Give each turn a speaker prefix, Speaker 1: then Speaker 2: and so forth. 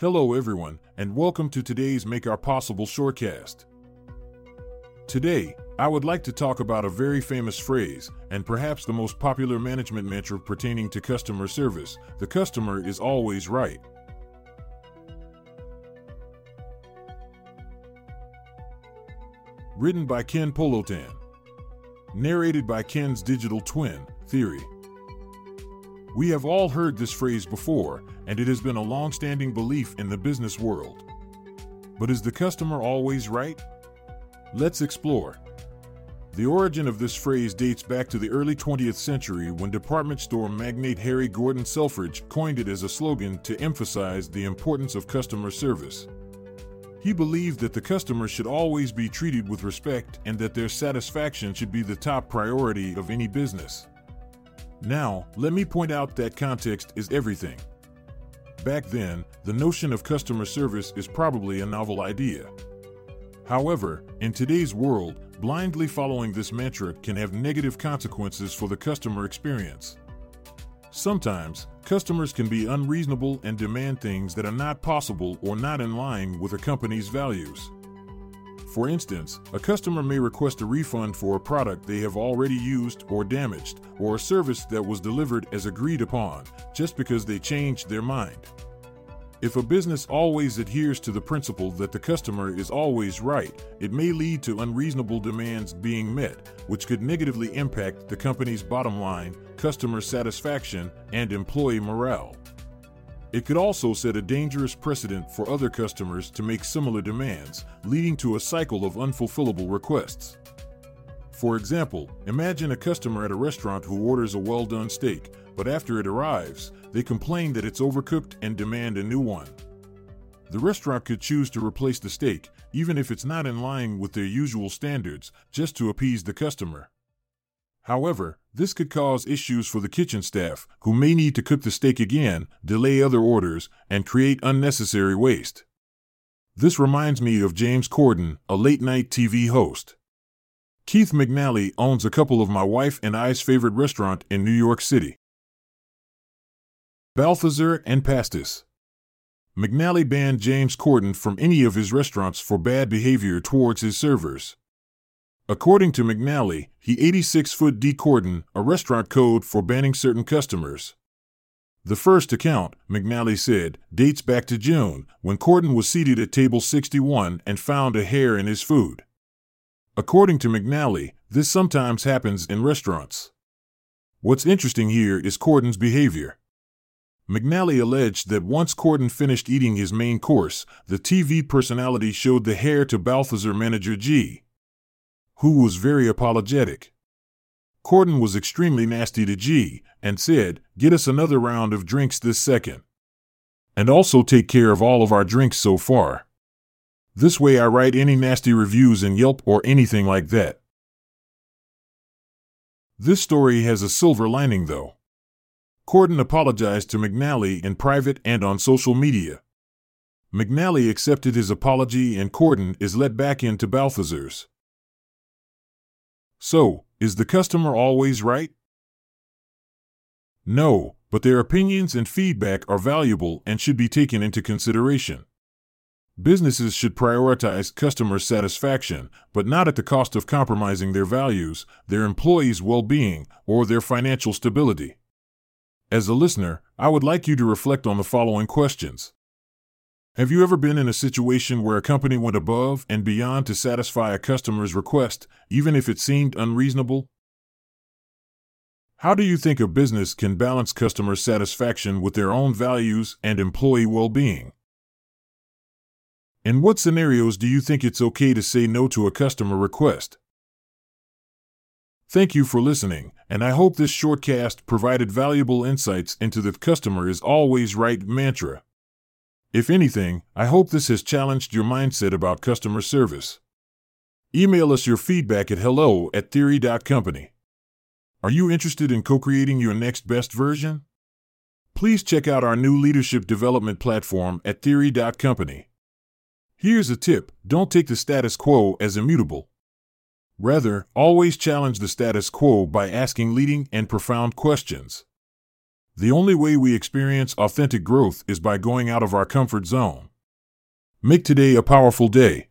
Speaker 1: Hello, everyone, and welcome to today's Make Our Possible shortcast. Today, I would like to talk about a very famous phrase, and perhaps the most popular management mantra pertaining to customer service the customer is always right. Written by Ken Polotan. Narrated by Ken's digital twin, Theory. We have all heard this phrase before, and it has been a long standing belief in the business world. But is the customer always right? Let's explore. The origin of this phrase dates back to the early 20th century when department store magnate Harry Gordon Selfridge coined it as a slogan to emphasize the importance of customer service. He believed that the customer should always be treated with respect and that their satisfaction should be the top priority of any business. Now, let me point out that context is everything. Back then, the notion of customer service is probably a novel idea. However, in today's world, blindly following this mantra can have negative consequences for the customer experience. Sometimes, customers can be unreasonable and demand things that are not possible or not in line with a company's values. For instance, a customer may request a refund for a product they have already used or damaged, or a service that was delivered as agreed upon, just because they changed their mind. If a business always adheres to the principle that the customer is always right, it may lead to unreasonable demands being met, which could negatively impact the company's bottom line, customer satisfaction, and employee morale. It could also set a dangerous precedent for other customers to make similar demands, leading to a cycle of unfulfillable requests. For example, imagine a customer at a restaurant who orders a well done steak, but after it arrives, they complain that it's overcooked and demand a new one. The restaurant could choose to replace the steak, even if it's not in line with their usual standards, just to appease the customer. However, this could cause issues for the kitchen staff, who may need to cook the steak again, delay other orders, and create unnecessary waste. This reminds me of James Corden, a late night TV host. Keith McNally owns a couple of my wife and I's favorite restaurant in New York City. Balthazar and Pastis. McNally banned James Corden from any of his restaurants for bad behavior towards his servers. According to McNally, he 86 foot D Corden, a restaurant code for banning certain customers. The first account, McNally said, dates back to June, when Corden was seated at table 61 and found a hair in his food. According to McNally, this sometimes happens in restaurants. What's interesting here is Corden's behavior. McNally alleged that once Corden finished eating his main course, the TV personality showed the hair to Balthazar manager G who was very apologetic. Corden was extremely nasty to G and said, Get us another round of drinks this second. And also take care of all of our drinks so far. This way I write any nasty reviews in Yelp or anything like that. This story has a silver lining though. Corden apologized to McNally in private and on social media. McNally accepted his apology and Corden is let back into Balthazar's. So, is the customer always right? No, but their opinions and feedback are valuable and should be taken into consideration. Businesses should prioritize customer satisfaction, but not at the cost of compromising their values, their employees' well being, or their financial stability. As a listener, I would like you to reflect on the following questions have you ever been in a situation where a company went above and beyond to satisfy a customer's request, even if it seemed unreasonable? How do you think a business can balance customer satisfaction with their own values and employee well being? In what scenarios do you think it's okay to say no to a customer request? Thank you for listening, and I hope this shortcast provided valuable insights into the customer is always right mantra. If anything, I hope this has challenged your mindset about customer service. Email us your feedback at hello at theory.company. Are you interested in co creating your next best version? Please check out our new leadership development platform at theory.company. Here's a tip don't take the status quo as immutable. Rather, always challenge the status quo by asking leading and profound questions. The only way we experience authentic growth is by going out of our comfort zone. Make today a powerful day.